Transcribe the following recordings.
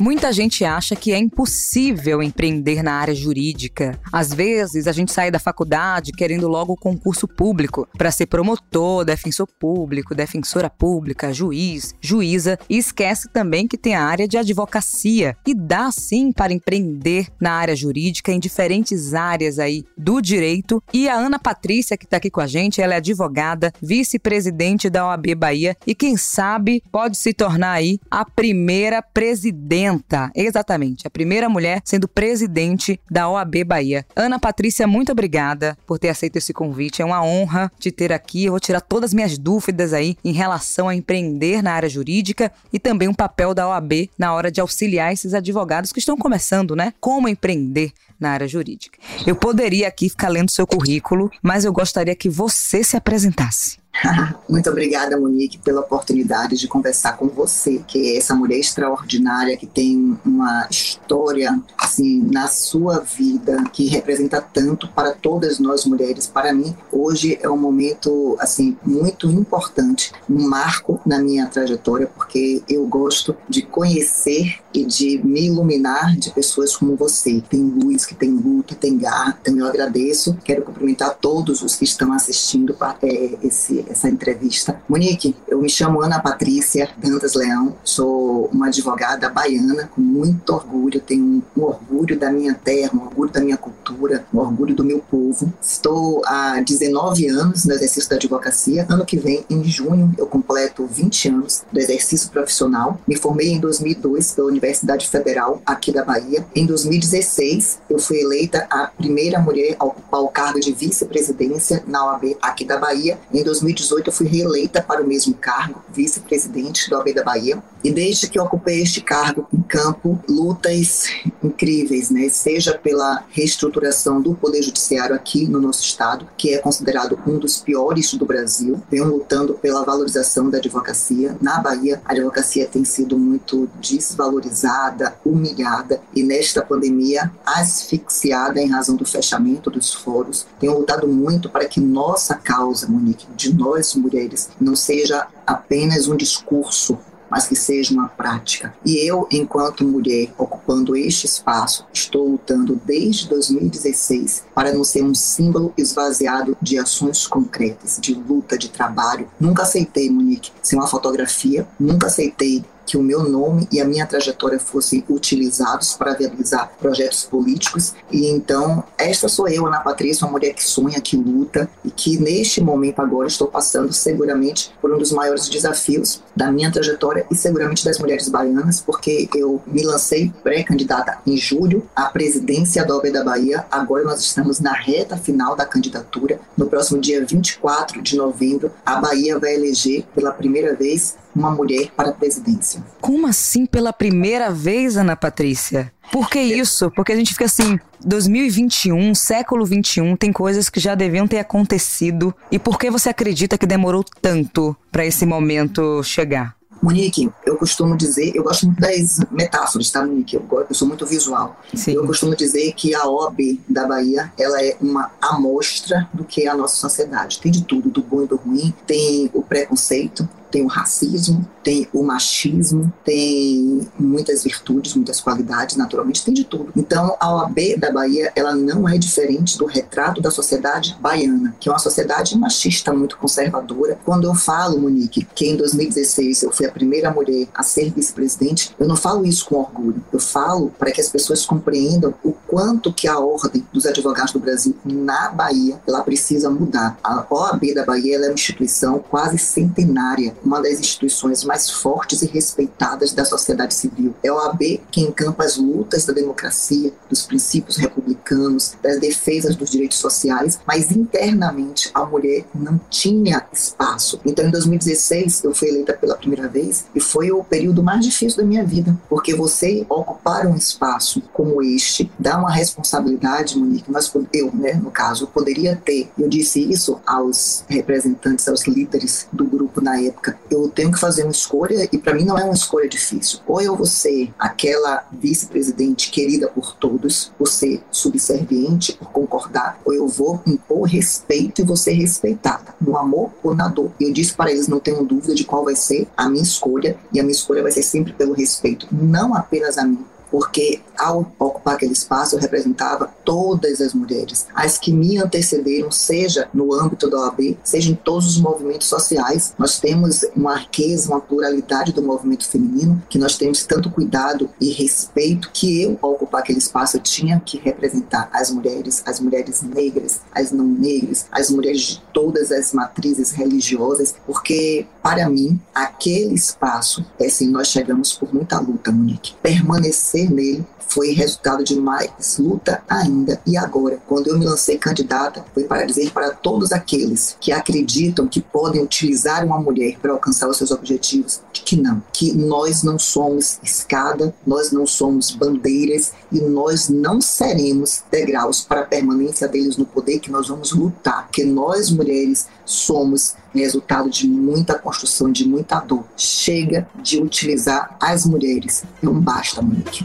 Muita gente acha que é impossível empreender na área jurídica. Às vezes, a gente sai da faculdade querendo logo o concurso público para ser promotor, defensor público, defensora pública, juiz, juíza e esquece também que tem a área de advocacia e dá sim para empreender na área jurídica em diferentes áreas aí do direito. E a Ana Patrícia que está aqui com a gente, ela é advogada, vice-presidente da OAB Bahia e quem sabe pode se tornar aí a primeira presidenta exatamente, a primeira mulher sendo presidente da OAB Bahia. Ana Patrícia, muito obrigada por ter aceito esse convite. É uma honra te ter aqui. Eu vou tirar todas as minhas dúvidas aí em relação a empreender na área jurídica e também o papel da OAB na hora de auxiliar esses advogados que estão começando, né? Como empreender na área jurídica. Eu poderia aqui ficar lendo seu currículo, mas eu gostaria que você se apresentasse. Muito obrigada, Monique, pela oportunidade de conversar com você, que é essa mulher extraordinária que tem uma história assim na sua vida que representa tanto para todas nós mulheres. Para mim, hoje é um momento assim muito importante, um marco na minha trajetória, porque eu gosto de conhecer e de me iluminar de pessoas como você, que tem luz, que tem luta, tem garra. Então eu agradeço. Quero cumprimentar todos os que estão assistindo é, esse essa entrevista. Monique, eu me chamo Ana Patrícia Dantas Leão, sou uma advogada baiana com muito orgulho, tenho um, um orgulho da minha terra, um orgulho da minha cultura, um orgulho do meu povo. Estou há 19 anos no exercício da advocacia. Ano que vem, em junho, eu completo 20 anos do exercício profissional. Me formei em 2002 pela Universidade Federal aqui da Bahia. Em 2016, eu fui eleita a primeira mulher a ocupar o cargo de vice-presidência na OAB aqui da Bahia. Em 2016, 2018 eu fui reeleita para o mesmo cargo, vice-presidente do AB da Bahia. E desde que ocupei este cargo em campo, lutas incríveis, né? Seja pela reestruturação do Poder Judiciário aqui no nosso estado, que é considerado um dos piores do Brasil. Venho lutando pela valorização da advocacia. Na Bahia, a advocacia tem sido muito desvalorizada, humilhada e nesta pandemia asfixiada em razão do fechamento dos foros. Tenho lutado muito para que nossa causa, Monique, de nós mulheres não seja apenas um discurso, mas que seja uma prática. E eu, enquanto mulher, ocupando este espaço, estou lutando desde 2016 para não ser um símbolo esvaziado de ações concretas, de luta, de trabalho. Nunca aceitei, Monique, ser uma fotografia, nunca aceitei que o meu nome e a minha trajetória fossem utilizados para realizar projetos políticos. E então, esta sou eu, Ana Patrícia, uma mulher que sonha, que luta e que neste momento agora estou passando seguramente por um dos maiores desafios da minha trajetória e seguramente das mulheres baianas, porque eu me lancei pré-candidata em julho à presidência da OAB da Bahia. Agora nós estamos na reta final da candidatura. No próximo dia 24 de novembro, a Bahia vai eleger pela primeira vez uma mulher para a presidência. Como assim pela primeira vez, Ana Patrícia? Por que isso? Porque a gente fica assim, 2021, século 21, tem coisas que já deviam ter acontecido. E por que você acredita que demorou tanto para esse momento chegar? Monique, eu costumo dizer, eu gosto muito das metáforas, tá, Monique? Eu, eu sou muito visual. Sim. Eu costumo dizer que a OB da Bahia, ela é uma amostra do que é a nossa sociedade. Tem de tudo, do bom e do ruim. Tem o preconceito, tem o racismo, tem o machismo, tem muitas virtudes, muitas qualidades, naturalmente tem de tudo. Então, a OAB da Bahia, ela não é diferente do retrato da sociedade baiana, que é uma sociedade machista muito conservadora. Quando eu falo, Monique, que em 2016 eu fui a primeira mulher a ser vice-presidente, eu não falo isso com orgulho. Eu falo para que as pessoas compreendam o quanto que a ordem dos advogados do Brasil na Bahia, ela precisa mudar. A OAB da Bahia é uma instituição quase centenária uma das instituições mais fortes e respeitadas da sociedade civil. É a OAB que encampa as lutas da democracia, dos princípios republicanos, das defesas dos direitos sociais, mas internamente a mulher não tinha espaço. Então, em 2016, eu fui eleita pela primeira vez e foi o período mais difícil da minha vida, porque você ocupar um espaço como este, da uma responsabilidade, Monique, nós, eu, né, no caso, poderia ter, eu disse isso aos representantes, aos líderes do grupo na época, eu tenho que fazer uma escolha e para mim não é uma escolha difícil. Ou eu vou ser aquela vice-presidente querida por todos, por ser subserviente, por concordar, ou eu vou impor respeito e vou ser respeitada, no amor ou na dor. E eu disse para eles, não tenho dúvida de qual vai ser a minha escolha, e a minha escolha vai ser sempre pelo respeito, não apenas a mim, porque ao ocupar aquele espaço eu representava todas as mulheres, as que me antecederam, seja no âmbito da OAB, seja em todos os movimentos sociais. Nós temos uma riqueza, uma pluralidade do movimento feminino, que nós temos tanto cuidado e respeito que eu, ao ocupar aquele espaço, eu tinha que representar as mulheres, as mulheres negras, as não negras, as mulheres de todas as matrizes religiosas, porque para mim, aquele espaço, é assim, nós chegamos por muita luta, Monique. Permanecer nele foi resultado de mais luta ainda. E agora, quando eu me lancei candidata, foi para dizer para todos aqueles que acreditam que podem utilizar uma mulher para alcançar os seus objetivos, que não, que nós não somos escada, nós não somos bandeiras e nós não seremos degraus para a permanência deles no poder, que nós vamos lutar, que nós mulheres somos resultado de muita construção, de muita dor. Chega de utilizar as mulheres. Não basta, Monique.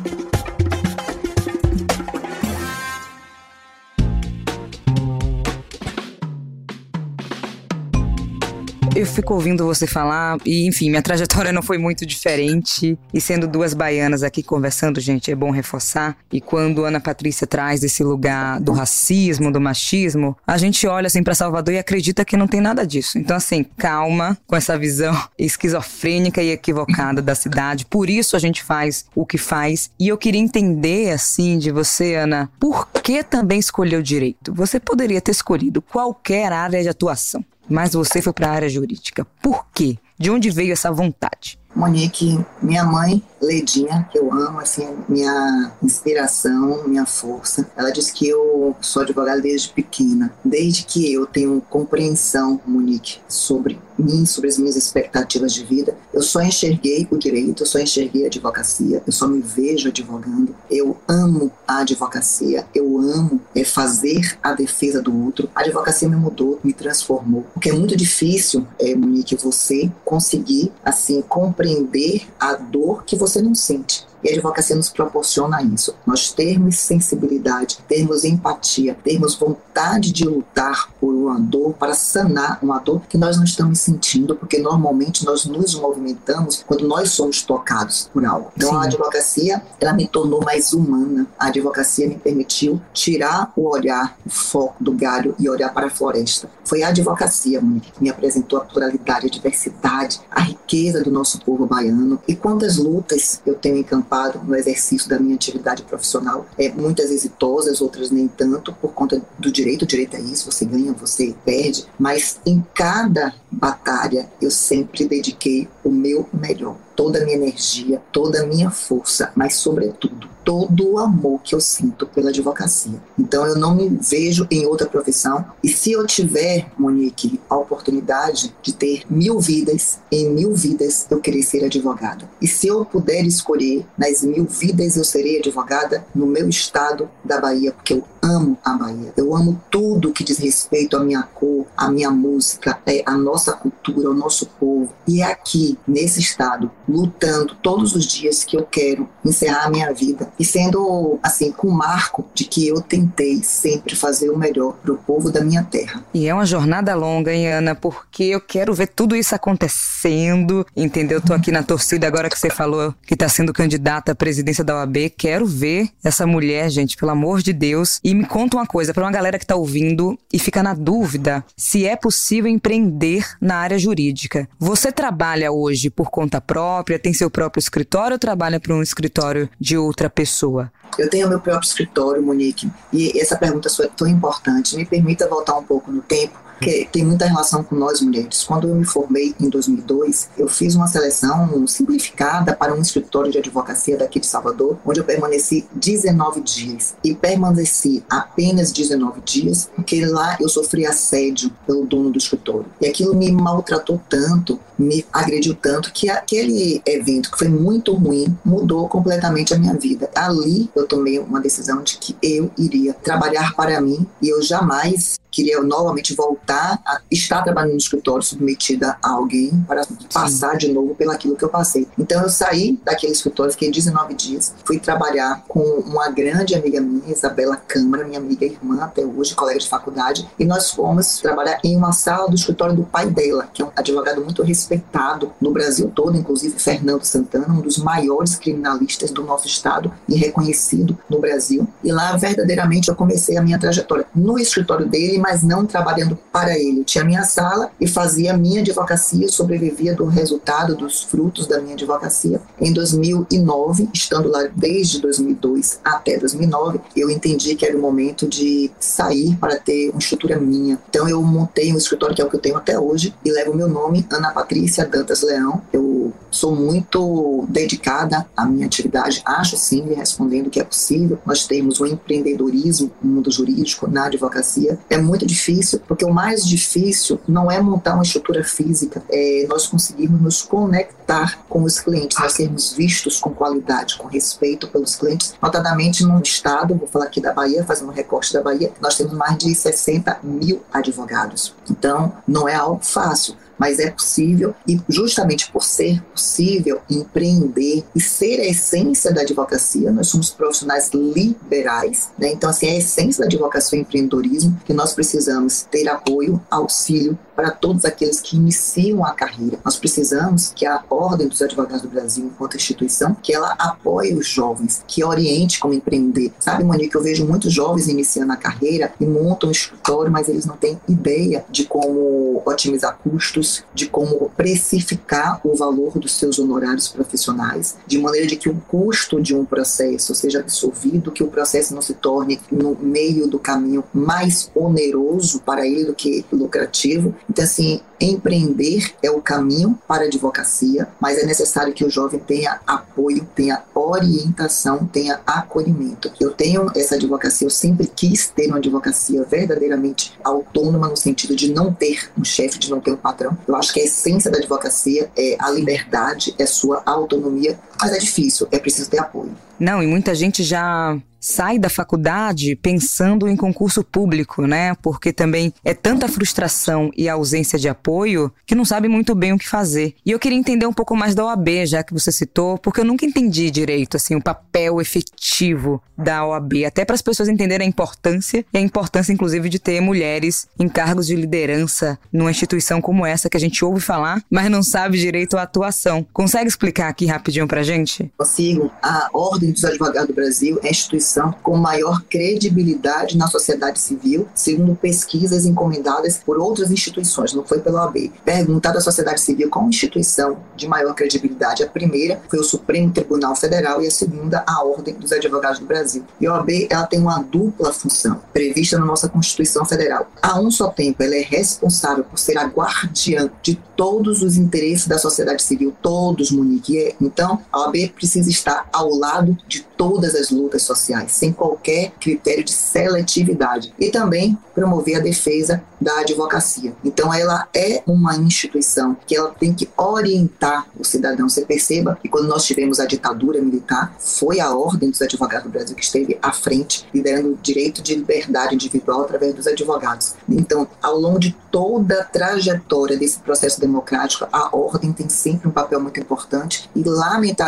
Eu fico ouvindo você falar e, enfim, minha trajetória não foi muito diferente. E sendo duas baianas aqui conversando, gente, é bom reforçar. E quando Ana Patrícia traz esse lugar do racismo, do machismo, a gente olha assim para Salvador e acredita que não tem nada disso. Então, assim, calma com essa visão esquizofrênica e equivocada da cidade. Por isso a gente faz o que faz. E eu queria entender, assim, de você, Ana, por que também escolheu direito? Você poderia ter escolhido qualquer área de atuação mas você foi para a área jurídica. Por quê? De onde veio essa vontade? Monique, minha mãe, Ledinha, que eu amo, assim, minha inspiração, minha força. Ela disse que eu sou advogada desde pequena, desde que eu tenho compreensão, Monique, sobre mim, sobre as minhas expectativas de vida. Eu só enxerguei o direito, eu só enxerguei a advocacia, eu só me vejo advogando. Eu amo a advocacia, eu amo é, fazer a defesa do outro. A advocacia me mudou, me transformou. Porque é muito difícil, é, Monique, você conseguir, assim, compreender a dor que você não sente. E a advocacia nos proporciona isso. Nós termos sensibilidade, termos empatia, termos vontade de lutar por uma dor, para sanar uma dor que nós não estamos sentindo, porque normalmente nós nos movimentamos quando nós somos tocados por algo. Então Sim. a advocacia, ela me tornou mais humana. A advocacia me permitiu tirar o olhar, o foco do galho e olhar para a floresta. Foi a advocacia que me apresentou a pluralidade, a diversidade, a riqueza do nosso povo baiano e quantas lutas eu tenho encampado no exercício da minha atividade profissional, é, muitas exitosas, outras nem tanto, por conta do direito. O direito é isso, você ganha, você perde, mas em cada batalha eu sempre dediquei o meu melhor, toda a minha energia, toda a minha força, mas sobretudo todo o amor que eu sinto pela advocacia. Então eu não me vejo em outra profissão. E se eu tiver, Monique, a oportunidade de ter mil vidas, em mil vidas eu querer ser advogada. E se eu puder escolher, nas mil vidas eu serei advogada no meu estado da Bahia, porque eu amo a Bahia. Eu amo tudo que diz respeito à minha cor, à minha música, é, à nossa cultura, ao nosso povo. E é aqui, nesse estado, lutando todos os dias que eu quero encerrar a minha vida e sendo assim com o marco de que eu tentei sempre fazer o melhor para o povo da minha terra. E é uma jornada longa, hein, Ana? Porque eu quero ver tudo isso acontecendo, entendeu? Eu tô aqui na torcida agora que você falou que está sendo candidata à presidência da OAB. Quero ver essa mulher, gente, pelo amor de Deus. E me conta uma coisa para uma galera que está ouvindo e fica na dúvida se é possível empreender na área jurídica. Você trabalha hoje por conta própria, tem seu próprio escritório ou trabalha para um escritório de outra pessoa? Eu tenho meu próprio escritório, Monique, e essa pergunta sua é tão importante. Me permita voltar um pouco no tempo que tem muita relação com nós mulheres. Quando eu me formei em 2002, eu fiz uma seleção simplificada para um escritório de advocacia daqui de Salvador, onde eu permaneci 19 dias. E permaneci apenas 19 dias, porque lá eu sofri assédio pelo dono do escritório. E aquilo me maltratou tanto, me agrediu tanto, que aquele evento, que foi muito ruim, mudou completamente a minha vida. Ali eu tomei uma decisão de que eu iria trabalhar para mim e eu jamais queria novamente voltar a estar trabalhando no escritório submetida a alguém para passar Sim. de novo pelo aquilo que eu passei. Então eu saí daquele escritório, fiquei 19 dias, fui trabalhar com uma grande amiga minha, Isabela Câmara, minha amiga e irmã até hoje, colega de faculdade, e nós fomos trabalhar em uma sala do escritório do pai dela, que é um advogado muito respeitado no Brasil todo, inclusive Fernando Santana, um dos maiores criminalistas do nosso estado e reconhecido no Brasil. E lá verdadeiramente eu comecei a minha trajetória no escritório dele, mas não trabalhando para ele. Eu tinha minha sala e fazia minha advocacia, sobrevivia do resultado, dos frutos da minha advocacia. Em 2009, estando lá desde 2002 até 2009, eu entendi que era o momento de sair para ter uma estrutura minha. Então eu montei um escritório que é o que eu tenho até hoje e levo o meu nome, Ana Patrícia Dantas Leão. Eu sou muito dedicada à minha atividade. Acho sim, respondendo que é possível nós termos o empreendedorismo no mundo jurídico, na advocacia. É muito muito difícil, porque o mais difícil não é montar uma estrutura física, é nós conseguirmos nos conectar com os clientes, nós sermos vistos com qualidade, com respeito pelos clientes, notadamente num estado, vou falar aqui da Bahia, fazendo um recorte da Bahia, nós temos mais de 60 mil advogados. Então, não é algo fácil mas é possível e justamente por ser possível empreender e ser a essência da advocacia, nós somos profissionais liberais, né? então assim, a essência da advocacia é o empreendedorismo, que nós precisamos ter apoio, auxílio para todos aqueles que iniciam a carreira. Nós precisamos que a Ordem dos Advogados do Brasil, enquanto instituição, que ela apoie os jovens, que oriente como empreender. Sabe, Monique, eu vejo muitos jovens iniciando a carreira e montam um escritório, mas eles não têm ideia de como otimizar custos, de como precificar o valor dos seus honorários profissionais, de maneira de que o custo de um processo seja absorvido, que o processo não se torne no meio do caminho mais oneroso para ele do que lucrativo. Então, assim, empreender é o caminho para a advocacia, mas é necessário que o jovem tenha apoio, tenha orientação, tenha acolhimento. Eu tenho essa advocacia, eu sempre quis ter uma advocacia verdadeiramente autônoma no sentido de não ter um chefe, de não ter um patrão. Eu acho que a essência da advocacia é a liberdade, é sua autonomia, mas é difícil, é preciso ter apoio. Não, e muita gente já sai da faculdade pensando em concurso público, né? Porque também é tanta frustração e ausência de apoio que não sabe muito bem o que fazer. E eu queria entender um pouco mais da OAB, já que você citou, porque eu nunca entendi direito assim o papel efetivo da OAB, até para as pessoas entenderem a importância e a importância inclusive de ter mulheres em cargos de liderança numa instituição como essa que a gente ouve falar, mas não sabe direito a atuação. Consegue explicar aqui rapidinho pra gente? Consigo. A Ordem dos Advogados do Brasil é a instituição com maior credibilidade na sociedade civil, segundo pesquisas encomendadas por outras instituições, não foi pela OAB. Perguntado à sociedade civil qual instituição de maior credibilidade, a primeira foi o Supremo Tribunal Federal e a segunda a Ordem dos Advogados do Brasil. E a OAB ela tem uma dupla função prevista na nossa Constituição Federal. A um só tempo, ela é responsável por ser a guardiã de todos os interesses da sociedade civil, todos, Monique. Então, a OAB precisa estar ao lado de todas as lutas sociais, sem qualquer critério de seletividade. E também promover a defesa da advocacia. Então, ela é uma instituição que ela tem que orientar o cidadão. Você perceba que quando nós tivemos a ditadura militar, foi a Ordem dos Advogados do Brasil que esteve à frente, liderando o direito de liberdade individual através dos advogados. Então, ao longo de toda a trajetória desse processo democrático, a Ordem tem sempre um papel muito importante e, lamentavelmente,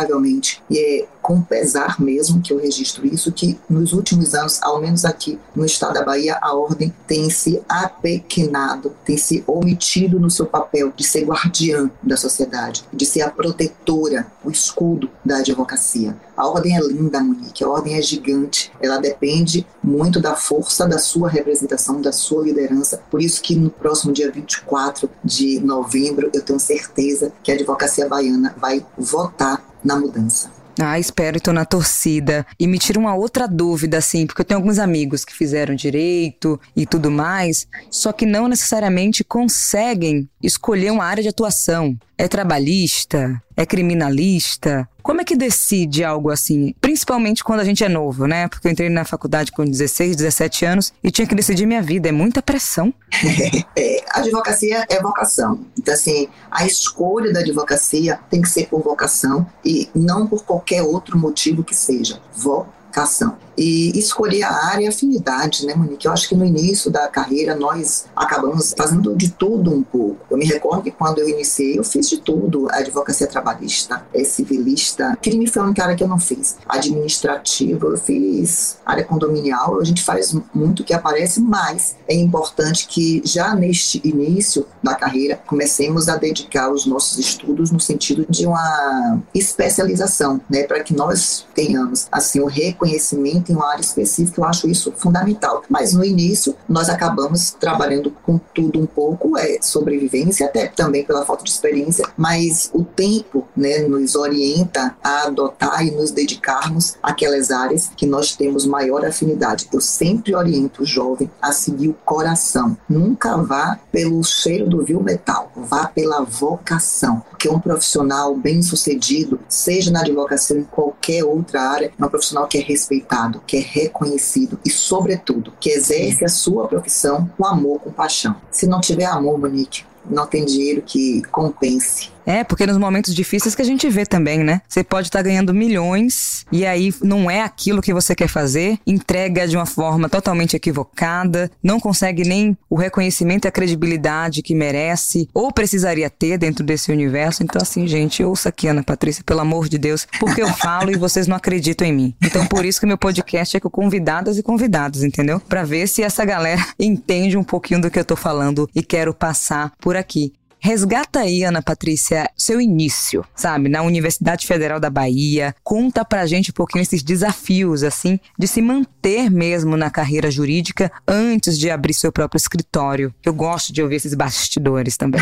e é com pesar mesmo que eu registro isso, que nos últimos anos, ao menos aqui no estado da Bahia, a ordem tem se apequenado, tem se omitido no seu papel de ser guardiã da sociedade, de ser a protetora, o escudo da advocacia. A ordem é linda, Monique, a ordem é gigante, ela depende muito da força da sua representação, da sua liderança. Por isso que no próximo dia 24 de novembro, eu tenho certeza que a advocacia baiana vai votar na mudança. Ah, espero e tô na torcida. E me tira uma outra dúvida, assim, porque eu tenho alguns amigos que fizeram direito e tudo mais, só que não necessariamente conseguem escolher uma área de atuação. É trabalhista? É criminalista? Como é que decide algo assim? Principalmente quando a gente é novo, né? Porque eu entrei na faculdade com 16, 17 anos e tinha que decidir minha vida. É muita pressão. é, advocacia é vocação. Então, assim, a escolha da advocacia tem que ser por vocação e não por qualquer outro motivo que seja. Vocação e escolher a área e afinidade, né, Monique? Eu acho que no início da carreira nós acabamos fazendo de tudo um pouco. Eu me recordo que quando eu iniciei, eu fiz de tudo: advocacia trabalhista, é civilista. Crime foi a única área que eu não fiz. Administrativo, eu fiz área condominial. A gente faz muito que aparece, mas é importante que já neste início da carreira comecemos a dedicar os nossos estudos no sentido de uma especialização, né, para que nós tenhamos assim o reconhecimento em uma área específica, eu acho isso fundamental. Mas no início, nós acabamos trabalhando com tudo um pouco, é sobrevivência, até também pela falta de experiência, mas o tempo né, nos orienta a adotar e nos dedicarmos àquelas áreas que nós temos maior afinidade. Eu sempre oriento o jovem a seguir o coração. Nunca vá pelo cheiro do vil metal, vá pela vocação, porque um profissional bem sucedido, seja na advocacia ou em qualquer outra área, é um profissional que é respeitado que é reconhecido e, sobretudo, que exerce a sua profissão com amor, com paixão. Se não tiver amor, Monique, não tem dinheiro que compense é, porque nos momentos difíceis que a gente vê também, né? Você pode estar tá ganhando milhões e aí não é aquilo que você quer fazer, entrega de uma forma totalmente equivocada, não consegue nem o reconhecimento e a credibilidade que merece ou precisaria ter dentro desse universo. Então, assim, gente, ouça aqui, Ana Patrícia, pelo amor de Deus, porque eu falo e vocês não acreditam em mim. Então, por isso que meu podcast é com convidadas e convidados, entendeu? Para ver se essa galera entende um pouquinho do que eu tô falando e quero passar por aqui. Resgata aí, Ana Patrícia, seu início, sabe, na Universidade Federal da Bahia. Conta pra gente um pouquinho esses desafios, assim, de se manter mesmo na carreira jurídica antes de abrir seu próprio escritório. Eu gosto de ouvir esses bastidores também.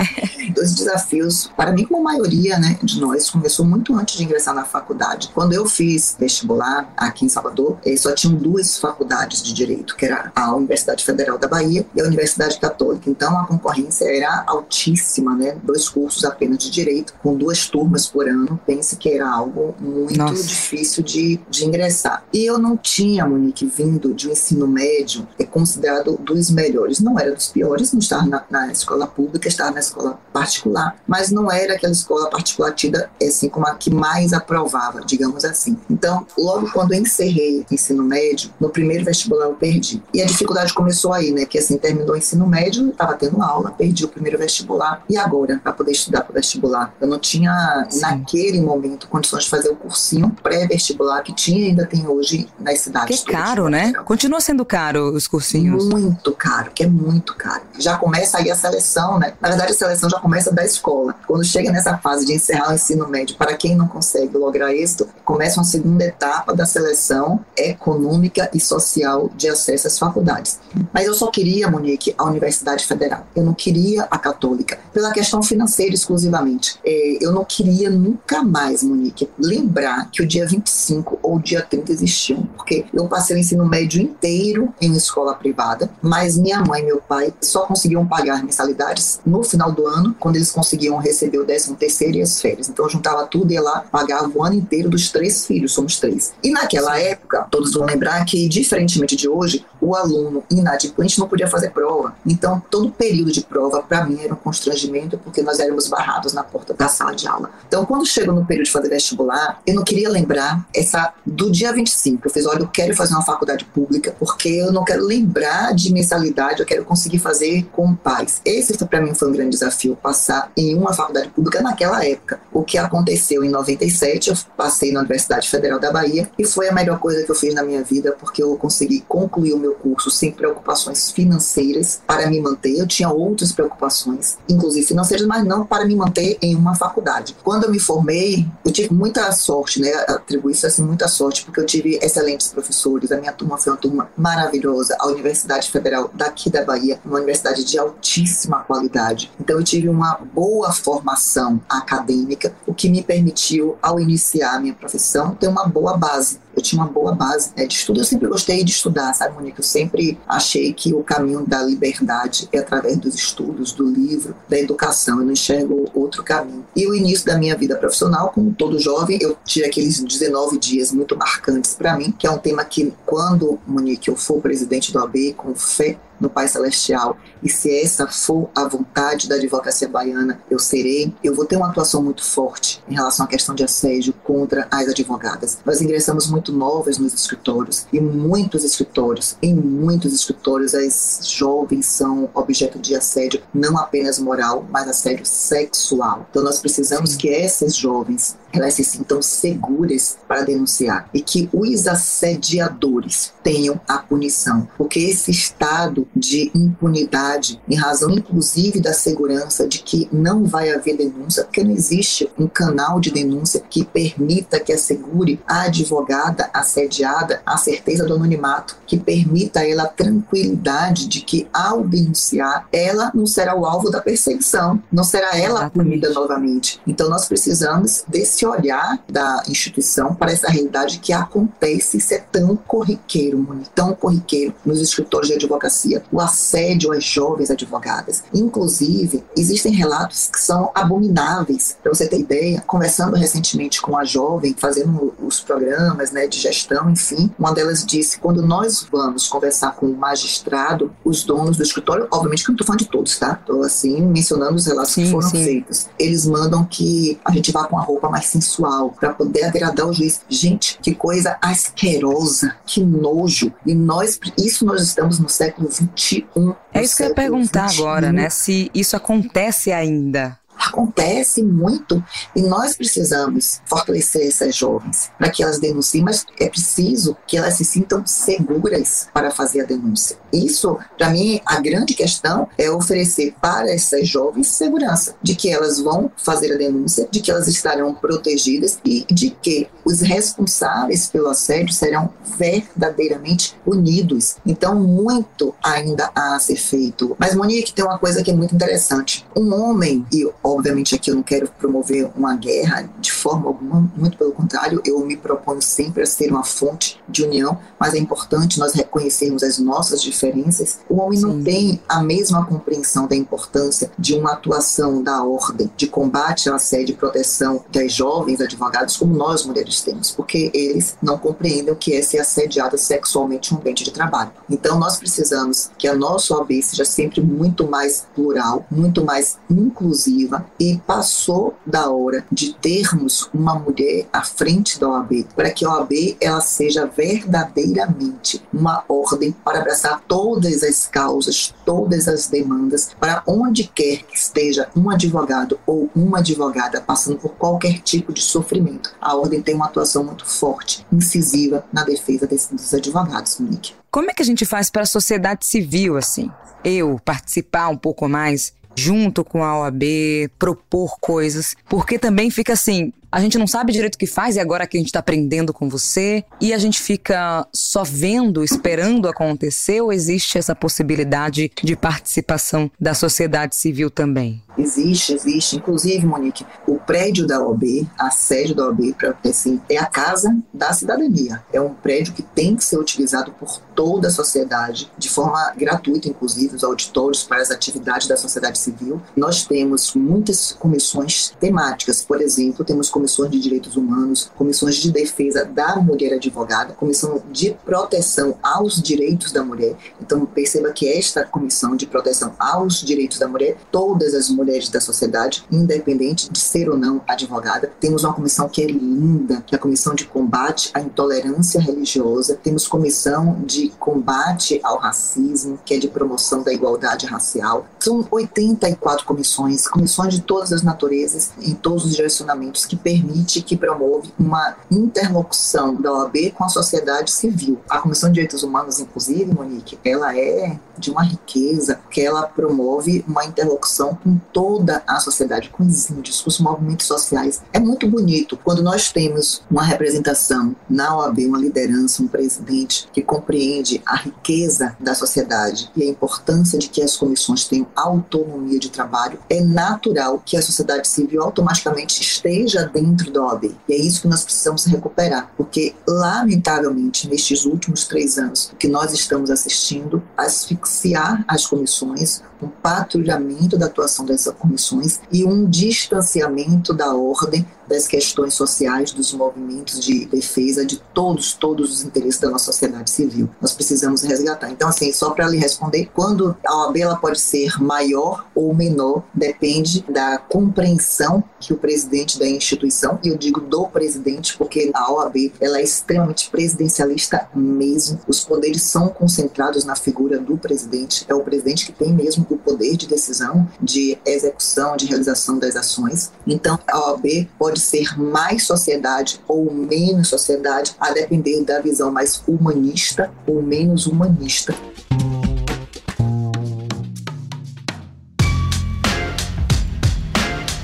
Dois desafios, para mim, como a maioria né, de nós, começou muito antes de ingressar na faculdade. Quando eu fiz vestibular aqui em Salvador, eh, só tinham duas faculdades de direito, que era a Universidade Federal da Bahia e a Universidade Católica. Então, a concorrência era altíssima altíssima, né? Dois cursos apenas de direito, com duas turmas por ano. Pense que era algo muito Nossa. difícil de, de ingressar. E eu não tinha, Monique, vindo de um ensino médio, é considerado dos melhores. Não era dos piores, não estava na, na escola pública, estava na escola particular, mas não era aquela escola particular tida assim como a que mais aprovava, digamos assim. Então, logo quando eu encerrei o ensino médio, no primeiro vestibular eu perdi. E a dificuldade começou aí, né? Que assim, terminou o ensino médio, estava tendo aula, perdi o primeiro vestibular vestibular e agora para poder estudar para vestibular. Eu não tinha Sim. naquele momento condições de fazer o cursinho pré-vestibular que tinha e ainda tem hoje nas cidades. Que é caro, né? Continua sendo caro os cursinhos. Muito caro, que é muito caro. Já começa aí a seleção, né? Na verdade a seleção já começa da escola. Quando chega nessa fase de encerrar o ensino médio, para quem não consegue lograr êxito, começa uma segunda etapa da seleção econômica e social de acesso às faculdades. Mas eu só queria, Monique, a Universidade Federal. Eu não queria a Católica Católica, pela questão financeira exclusivamente. É, eu não queria nunca mais, Monique, lembrar que o dia 25 ou o dia 30 existiam, porque eu passei o ensino médio inteiro em escola privada, mas minha mãe e meu pai só conseguiam pagar mensalidades no final do ano, quando eles conseguiam receber o 13 terceiro e as férias. Então eu juntava tudo e lá, pagava o ano inteiro dos três filhos, somos três. E naquela época, todos vão lembrar que, diferentemente de hoje, o aluno inadimplente não podia fazer prova. Então, todo período de prova, para mim, era constrangimento, porque nós éramos barrados na porta da sala de aula. Então, quando chegou no período de fazer vestibular, eu não queria lembrar essa do dia 25. Eu fiz, olha, eu quero fazer uma faculdade pública, porque eu não quero lembrar de mensalidade, eu quero conseguir fazer com paz. Esse, para mim, foi um grande desafio, passar em uma faculdade pública naquela época. O que aconteceu em 97, eu passei na Universidade Federal da Bahia, e foi a melhor coisa que eu fiz na minha vida, porque eu consegui concluir o meu curso sem preocupações financeiras para me manter. Eu tinha outras preocupações, inclusive financeiras, mas não para me manter em uma faculdade. Quando eu me formei, eu tive muita sorte, né? Atribuo isso assim, muita sorte, porque eu tive excelentes professores. A minha turma foi uma turma maravilhosa. A Universidade Federal daqui da Bahia, uma universidade de altíssima qualidade. Então eu tive uma boa formação acadêmica, o que me permitiu, ao iniciar a minha profissão, ter uma boa base eu tinha uma boa base né, de estudo. Eu sempre gostei de estudar, sabe, Monique? Eu sempre achei que o caminho da liberdade é através dos estudos, do livro, da educação. Eu não enxergo outro caminho. E o início da minha vida profissional, como todo jovem, eu tive aqueles 19 dias muito marcantes para mim, que é um tema que, quando, Monique, eu for presidente do AB, com fé no Pai Celestial, e se essa for a vontade da advocacia baiana, eu serei, eu vou ter uma atuação muito forte em relação à questão de assédio contra as advogadas. Nós ingressamos muito novas nos escritórios, e muitos escritórios, em muitos escritórios, as jovens são objeto de assédio, não apenas moral, mas assédio sexual. Então nós precisamos que essas jovens elas se sintam seguras para denunciar e que os assediadores tenham a punição, porque esse estado de impunidade, em razão inclusive da segurança de que não vai haver denúncia, porque não existe um canal de denúncia que permita que assegure a advogada assediada a certeza do anonimato, que permita a ela a tranquilidade de que ao denunciar, ela não será o alvo da perseguição, não será ela punida novamente. Então nós precisamos desse olhar da instituição para essa realidade que acontece ser é tão corriqueiro, tão corriqueiro nos escritórios de advocacia, o assédio às jovens advogadas. Inclusive, existem relatos que são abomináveis. Para você ter ideia, conversando recentemente com a jovem, fazendo os programas né, de gestão, enfim, uma delas disse: quando nós vamos conversar com o magistrado, os donos do escritório, obviamente que eu não estou falando de todos, tá? Estou assim mencionando os relatos sim, que foram sim. feitos. Eles mandam que a gente vá com a roupa mais sensual, para poder agradar o juiz. Gente, que coisa asquerosa, que nojo. E nós, isso nós estamos no século XXI. É isso que eu ia perguntar 21. agora, né? Se isso acontece ainda acontece muito e nós precisamos fortalecer essas jovens para que elas denunciem, mas é preciso que elas se sintam seguras para fazer a denúncia. Isso, para mim, a grande questão é oferecer para essas jovens segurança de que elas vão fazer a denúncia, de que elas estarão protegidas e de que os responsáveis pelo assédio serão verdadeiramente punidos. Então, muito ainda há a ser feito. Mas, Monique, tem uma coisa que é muito interessante. Um homem, e Obviamente, aqui eu não quero promover uma guerra de forma alguma, muito pelo contrário, eu me proponho sempre a ser uma fonte de união, mas é importante nós reconhecermos as nossas diferenças. O homem Sim. não tem a mesma compreensão da importância de uma atuação da ordem de combate ao assédio e proteção das jovens advogados, como nós mulheres temos, porque eles não compreendem o que é ser assediada sexualmente em um ambiente de trabalho. Então, nós precisamos que a nossa OAB seja sempre muito mais plural, muito mais inclusiva e passou da hora de termos uma mulher à frente da OAB, para que a OAB ela seja verdadeiramente uma ordem para abraçar todas as causas, todas as demandas, para onde quer que esteja um advogado ou uma advogada passando por qualquer tipo de sofrimento. A ordem tem uma atuação muito forte, incisiva na defesa dos advogados, Monique. Como é que a gente faz para a sociedade civil assim? Eu participar um pouco mais junto com a OAB, propor coisas, porque também fica assim, a gente não sabe direito o que faz e agora que a gente está aprendendo com você e a gente fica só vendo, esperando acontecer ou existe essa possibilidade de participação da sociedade civil também? Existe, existe. Inclusive, Monique, o prédio da OAB, a sede da para assim, é a casa da cidadania. É um prédio que tem que ser utilizado por toda a sociedade, de forma gratuita, inclusive, os auditórios para as atividades da sociedade civil. Nós temos muitas comissões temáticas, por exemplo, temos comissões comissões de direitos humanos, comissões de defesa da mulher advogada, comissão de proteção aos direitos da mulher. Então, perceba que esta comissão de proteção aos direitos da mulher, todas as mulheres da sociedade, independente de ser ou não advogada, temos uma comissão que é linda, que é a comissão de combate à intolerância religiosa, temos comissão de combate ao racismo, que é de promoção da igualdade racial. São 84 comissões, comissões de todas as naturezas, em todos os direcionamentos que permite, que promove uma interlocução da OAB com a sociedade civil. A Comissão de Direitos Humanos, inclusive, Monique, ela é de uma riqueza que ela promove uma interlocução com toda a sociedade, com os índios, com os movimentos sociais. É muito bonito quando nós temos uma representação na OAB, uma liderança, um presidente que compreende a riqueza da sociedade e a importância de que as comissões tenham autonomia de trabalho. É natural que a sociedade civil automaticamente esteja dentro da OAB. E é isso que nós precisamos recuperar, porque, lamentavelmente, nestes últimos três anos, que nós estamos assistindo, asfixiar as comissões, um patrulhamento da atuação dessas comissões e um distanciamento da ordem das questões sociais, dos movimentos de defesa de todos, todos os interesses da nossa sociedade civil. Nós precisamos resgatar. Então, assim, só para lhe responder, quando a OAB ela pode ser maior ou menor, depende da compreensão que o presidente da instituição, e eu digo do presidente, porque a OAB ela é extremamente presidencialista mesmo. Os poderes são concentrados na figura do presidente. É o presidente que tem mesmo o poder de decisão, de execução, de realização das ações. Então, a OAB pode ser mais sociedade ou menos sociedade, a depender da visão mais humanista ou menos humanista.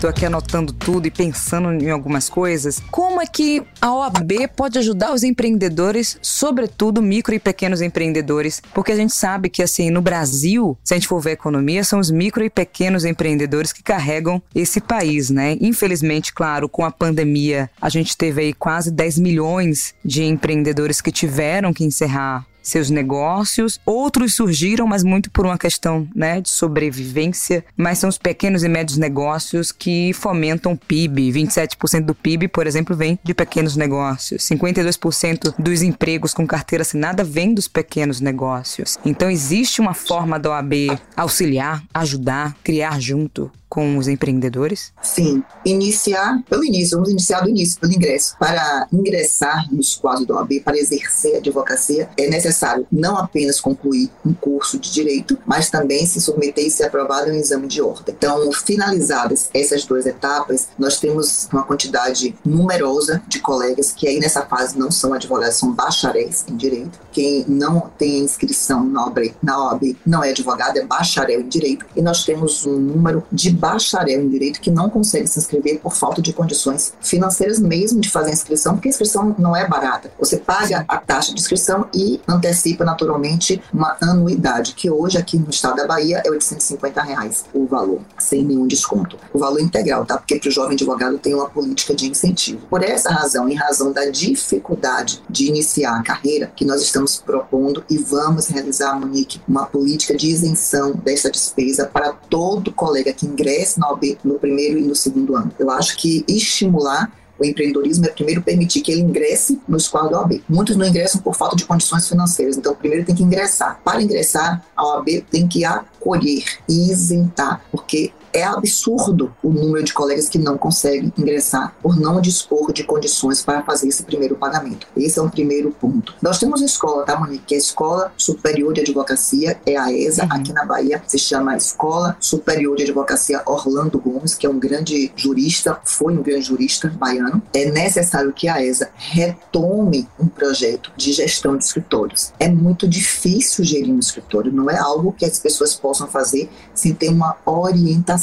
Estou aqui anotando tudo e pensando em algumas coisas. Como é que a OAB pode ajudar os empreendedores, sobretudo micro e pequenos empreendedores? Porque a gente sabe que, assim, no Brasil, se a gente for ver a economia, são os micro e pequenos empreendedores que carregam esse país, né? Infelizmente, claro, com a pandemia, a gente teve aí quase 10 milhões de empreendedores que tiveram que encerrar seus negócios. Outros surgiram, mas muito por uma questão né, de sobrevivência. Mas são os pequenos e médios negócios que fomentam o PIB. 27% do PIB, por exemplo, vem de pequenos negócios. 52% dos empregos com carteira assinada vem dos pequenos negócios. Então existe uma forma da OAB auxiliar, ajudar, criar junto com os empreendedores? Sim. Iniciar pelo início, vamos iniciar do início, pelo ingresso. Para ingressar nos quadros da OAB, para exercer a advocacia, é necessário não apenas concluir um curso de direito, mas também se submeter e ser aprovado em um exame de ordem. Então, finalizadas essas duas etapas, nós temos uma quantidade numerosa de colegas que aí nessa fase não são advogados, são bacharéis em direito. Quem não tem inscrição na OAB, na OAB não é advogado, é bacharel em direito. E nós temos um número de bacharel em direito que não consegue se inscrever por falta de condições financeiras mesmo de fazer a inscrição, porque a inscrição não é barata. Você paga a taxa de inscrição e antecipa naturalmente uma anuidade, que hoje aqui no estado da Bahia é 850 reais o valor, sem nenhum desconto. O valor integral, tá? Porque para o jovem advogado tem uma política de incentivo. Por essa razão, em razão da dificuldade de iniciar a carreira, que nós estamos propondo e vamos realizar, Monique, uma política de isenção dessa despesa para todo colega que ingressa na OAB no primeiro e no segundo ano. Eu acho que estimular o empreendedorismo é primeiro permitir que ele ingresse no quadros da OAB. Muitos não ingressam por falta de condições financeiras, então primeiro tem que ingressar. Para ingressar, a OAB tem que acolher e isentar, porque é absurdo o número de colegas que não conseguem ingressar por não dispor de condições para fazer esse primeiro pagamento. Esse é um primeiro ponto. Nós temos uma escola, tá, Monique? Que é a Escola Superior de Advocacia, é a ESA, uhum. aqui na Bahia, se chama Escola Superior de Advocacia Orlando Gomes, que é um grande jurista, foi um grande jurista baiano. É necessário que a ESA retome um projeto de gestão de escritórios. É muito difícil gerir um escritório, não é algo que as pessoas possam fazer sem ter uma orientação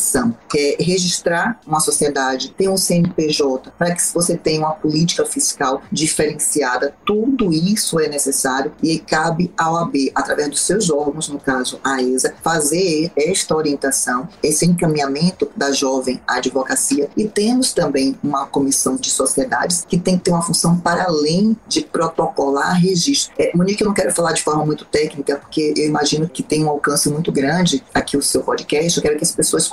que é registrar uma sociedade, ter um CNPJ, para que você tenha uma política fiscal diferenciada. Tudo isso é necessário e cabe à OAB, através dos seus órgãos, no caso a ESA, fazer esta orientação, esse encaminhamento da jovem advocacia. E temos também uma comissão de sociedades que tem que ter uma função para além de protocolar registro. É, Monique, eu não quero falar de forma muito técnica, porque eu imagino que tem um alcance muito grande aqui o seu podcast. Eu quero que as pessoas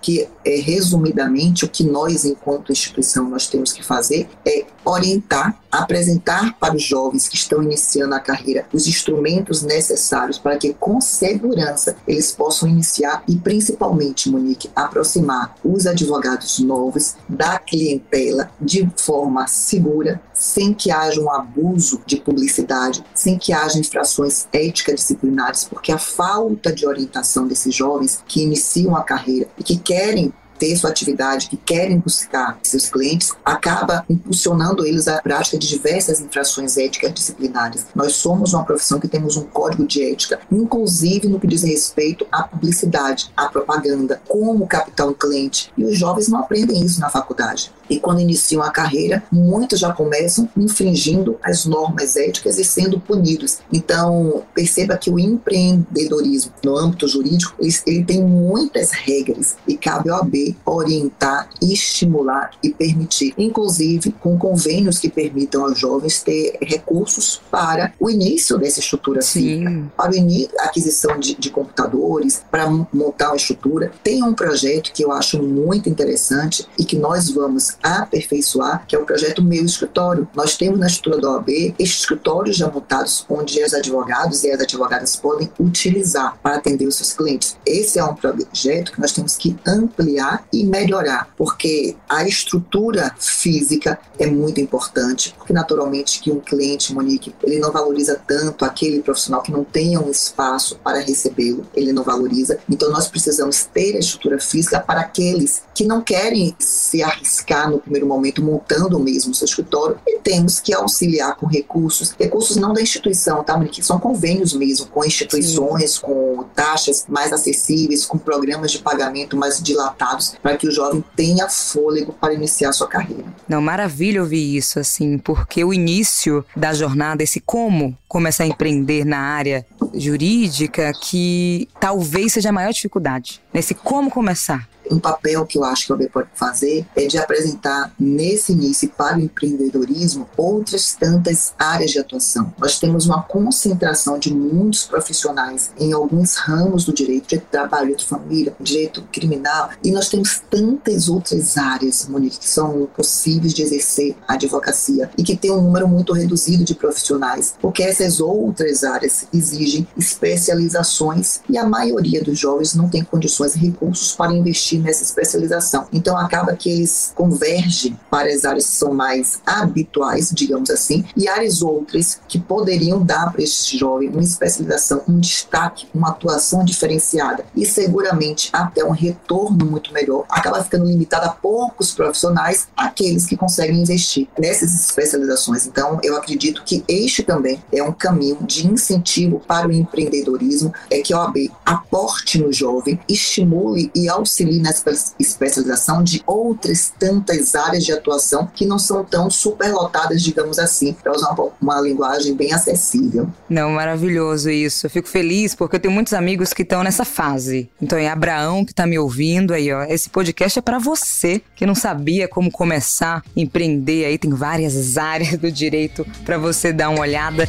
que, é, resumidamente, o que nós, enquanto instituição, nós temos que fazer é orientar, apresentar para os jovens que estão iniciando a carreira os instrumentos necessários para que, com segurança, eles possam iniciar e, principalmente, Monique, aproximar os advogados novos da clientela de forma segura, sem que haja um abuso de publicidade, sem que haja infrações éticas disciplinares, porque a falta de orientação desses jovens que iniciam a carreira e que querem ter sua atividade, que querem buscar seus clientes, acaba impulsionando eles à prática de diversas infrações éticas disciplinares. Nós somos uma profissão que temos um código de ética, inclusive no que diz respeito à publicidade, à propaganda, como captar um cliente. E os jovens não aprendem isso na faculdade. E quando iniciam a carreira, muitos já começam infringindo as normas éticas e sendo punidos. Então, perceba que o empreendedorismo no âmbito jurídico, ele, tem muitas regras e cabe ao OAB orientar, estimular e permitir, inclusive com convênios que permitam aos jovens ter recursos para o início dessa estrutura física, para a aquisição de, de computadores, para montar uma estrutura. Tem um projeto que eu acho muito interessante e que nós vamos aperfeiçoar, que é o projeto Meu Escritório. Nós temos na estrutura da OAB escritórios já montados onde os advogados e as advogadas podem utilizar para atender os seus clientes. Esse é um projeto que nós temos que ampliar e melhorar, porque a estrutura física é muito importante, porque naturalmente que um cliente, Monique, ele não valoriza tanto aquele profissional que não tenha um espaço para recebê-lo, ele não valoriza. Então nós precisamos ter a estrutura física para aqueles que não querem se arriscar no primeiro momento montando mesmo o seu escritório e temos que auxiliar com recursos, recursos não da instituição, tá, Monique? São convênios mesmo com instituições, Sim. com taxas mais acessíveis, com programas de pagamento mais dilatados para que o jovem tenha fôlego para iniciar sua carreira. Não, maravilha ouvir isso, assim, porque o início da jornada, esse como começar a empreender na área jurídica, que talvez seja a maior dificuldade. Nesse como começar um papel que eu acho que a OAB pode fazer é de apresentar nesse início para o empreendedorismo outras tantas áreas de atuação. Nós temos uma concentração de muitos profissionais em alguns ramos do direito, direito de trabalho, direito de família, direito criminal, e nós temos tantas outras áreas, Monique, que são possíveis de exercer a advocacia e que tem um número muito reduzido de profissionais, porque essas outras áreas exigem especializações e a maioria dos jovens não tem condições e recursos para investir investir nessa especialização. Então acaba que eles convergem para as áreas que são mais habituais, digamos assim, e áreas outras que poderiam dar para este jovem uma especialização, um destaque, uma atuação diferenciada e seguramente até um retorno muito melhor. Acaba ficando limitado a poucos profissionais, aqueles que conseguem investir nessas especializações. Então eu acredito que este também é um caminho de incentivo para o empreendedorismo, é que a OAB aporte no jovem, estimule e auxilie na especialização de outras tantas áreas de atuação que não são tão superlotadas, digamos assim, para usar uma, uma linguagem bem acessível. Não, maravilhoso isso. Eu fico feliz porque eu tenho muitos amigos que estão nessa fase. Então é Abraão que está me ouvindo aí, ó. Esse podcast é para você que não sabia como começar a empreender aí, tem várias áreas do direito para você dar uma olhada.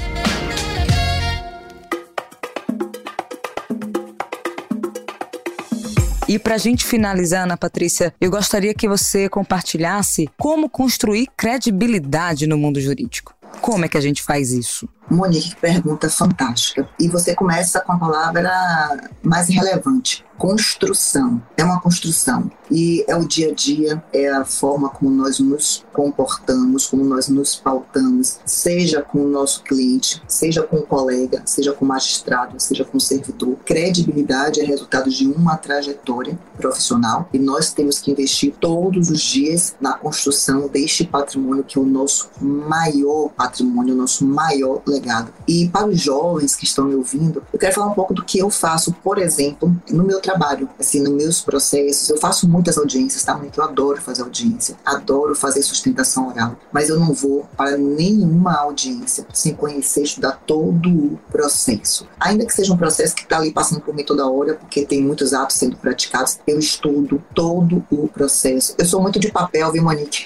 E para a gente finalizar, Ana Patrícia, eu gostaria que você compartilhasse como construir credibilidade no mundo jurídico. Como é que a gente faz isso? Monique, pergunta fantástica. E você começa com a palavra mais relevante: construção. É uma construção. E é o dia a dia, é a forma como nós nos comportamos, como nós nos pautamos, seja com o nosso cliente, seja com o colega, seja com o magistrado, seja com o servidor. Credibilidade é resultado de uma trajetória profissional e nós temos que investir todos os dias na construção deste patrimônio que é o nosso maior patrimônio, o nosso maior legado. E para os jovens que estão me ouvindo, eu quero falar um pouco do que eu faço, por exemplo, no meu trabalho, assim, nos meus processos. Eu faço muitas audiências, tá? Muito, eu adoro fazer audiência, adoro fazer sustentação oral, mas eu não vou para nenhuma audiência sem conhecer, estudar todo o processo. Ainda que seja um processo que está ali passando por mim toda hora, porque tem muitos atos sendo praticados, eu estudo todo o processo. Eu sou muito de papel, viu, Monique?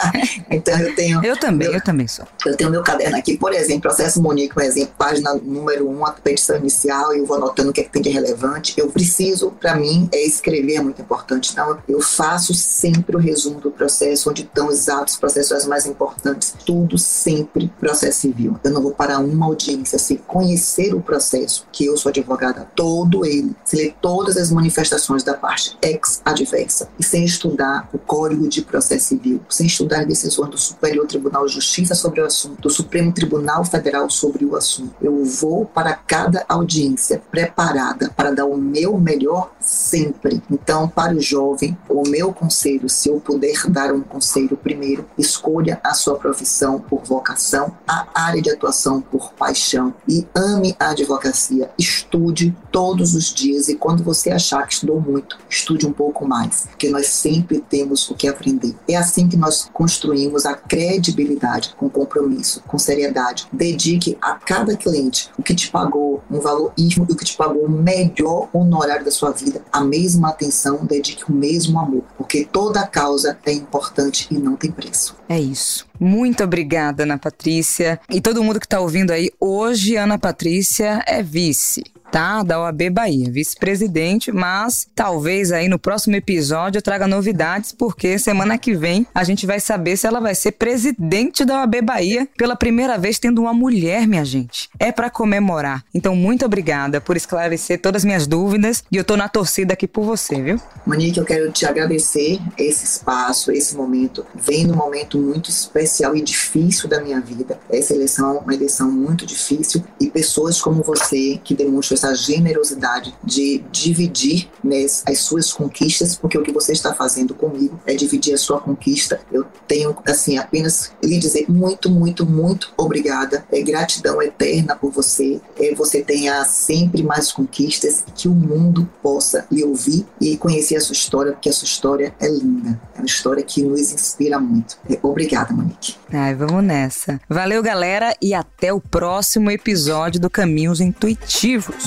então eu tenho. Eu também, meu, eu também sou. Eu tenho meu caderno aqui, por exemplo, processo Monique, um exemplo, página número 1, um, a petição inicial, eu vou anotando o que, é que tem de relevante. Eu preciso, para mim, é escrever, é muito importante. Então, eu faço sempre o resumo do processo, onde estão os atos processuais mais importantes. Tudo sempre processo civil. Eu não vou para uma audiência sem conhecer o processo, que eu sou advogada, todo ele, se ler todas as manifestações da parte ex-adversa, e sem estudar o Código de Processo Civil, sem estudar decisões do Superior Tribunal de Justiça sobre o assunto, do Supremo Tribunal Federal geral sobre o assunto. Eu vou para cada audiência preparada para dar o meu melhor sempre. Então, para o jovem, o meu conselho, se eu puder dar um conselho primeiro, escolha a sua profissão por vocação, a área de atuação por paixão e ame a advocacia. Estude todos os dias e quando você achar que estudou muito, estude um pouco mais, porque nós sempre temos o que aprender. É assim que nós construímos a credibilidade com compromisso, com seriedade. Dedique a cada cliente o que te pagou um valor ínfimo e o que te pagou o melhor honorário da sua vida, a mesma atenção, dedique o mesmo amor, porque toda causa é importante e não tem preço. É isso. Muito obrigada, Ana Patrícia. E todo mundo que está ouvindo aí, hoje Ana Patrícia é vice tá? Da OAB Bahia, vice-presidente, mas talvez aí no próximo episódio eu traga novidades, porque semana que vem a gente vai saber se ela vai ser presidente da OAB Bahia pela primeira vez tendo uma mulher, minha gente. É para comemorar. Então, muito obrigada por esclarecer todas as minhas dúvidas e eu tô na torcida aqui por você, viu? Monique, eu quero te agradecer esse espaço, esse momento. Vem num momento muito especial e difícil da minha vida. Essa eleição é uma eleição muito difícil e pessoas como você que demonstram essa generosidade de dividir né, as suas conquistas, porque o que você está fazendo comigo é dividir a sua conquista. Eu tenho, assim, apenas lhe dizer muito, muito, muito obrigada. É gratidão eterna por você. É, você tenha sempre mais conquistas que o mundo possa lhe ouvir e conhecer a sua história, porque a sua história é linda. É uma história que nos inspira muito. É, obrigada, Monique. Ai, vamos nessa. Valeu, galera, e até o próximo episódio do Caminhos Intuitivos.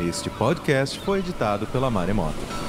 Este podcast foi editado pela Maremoto.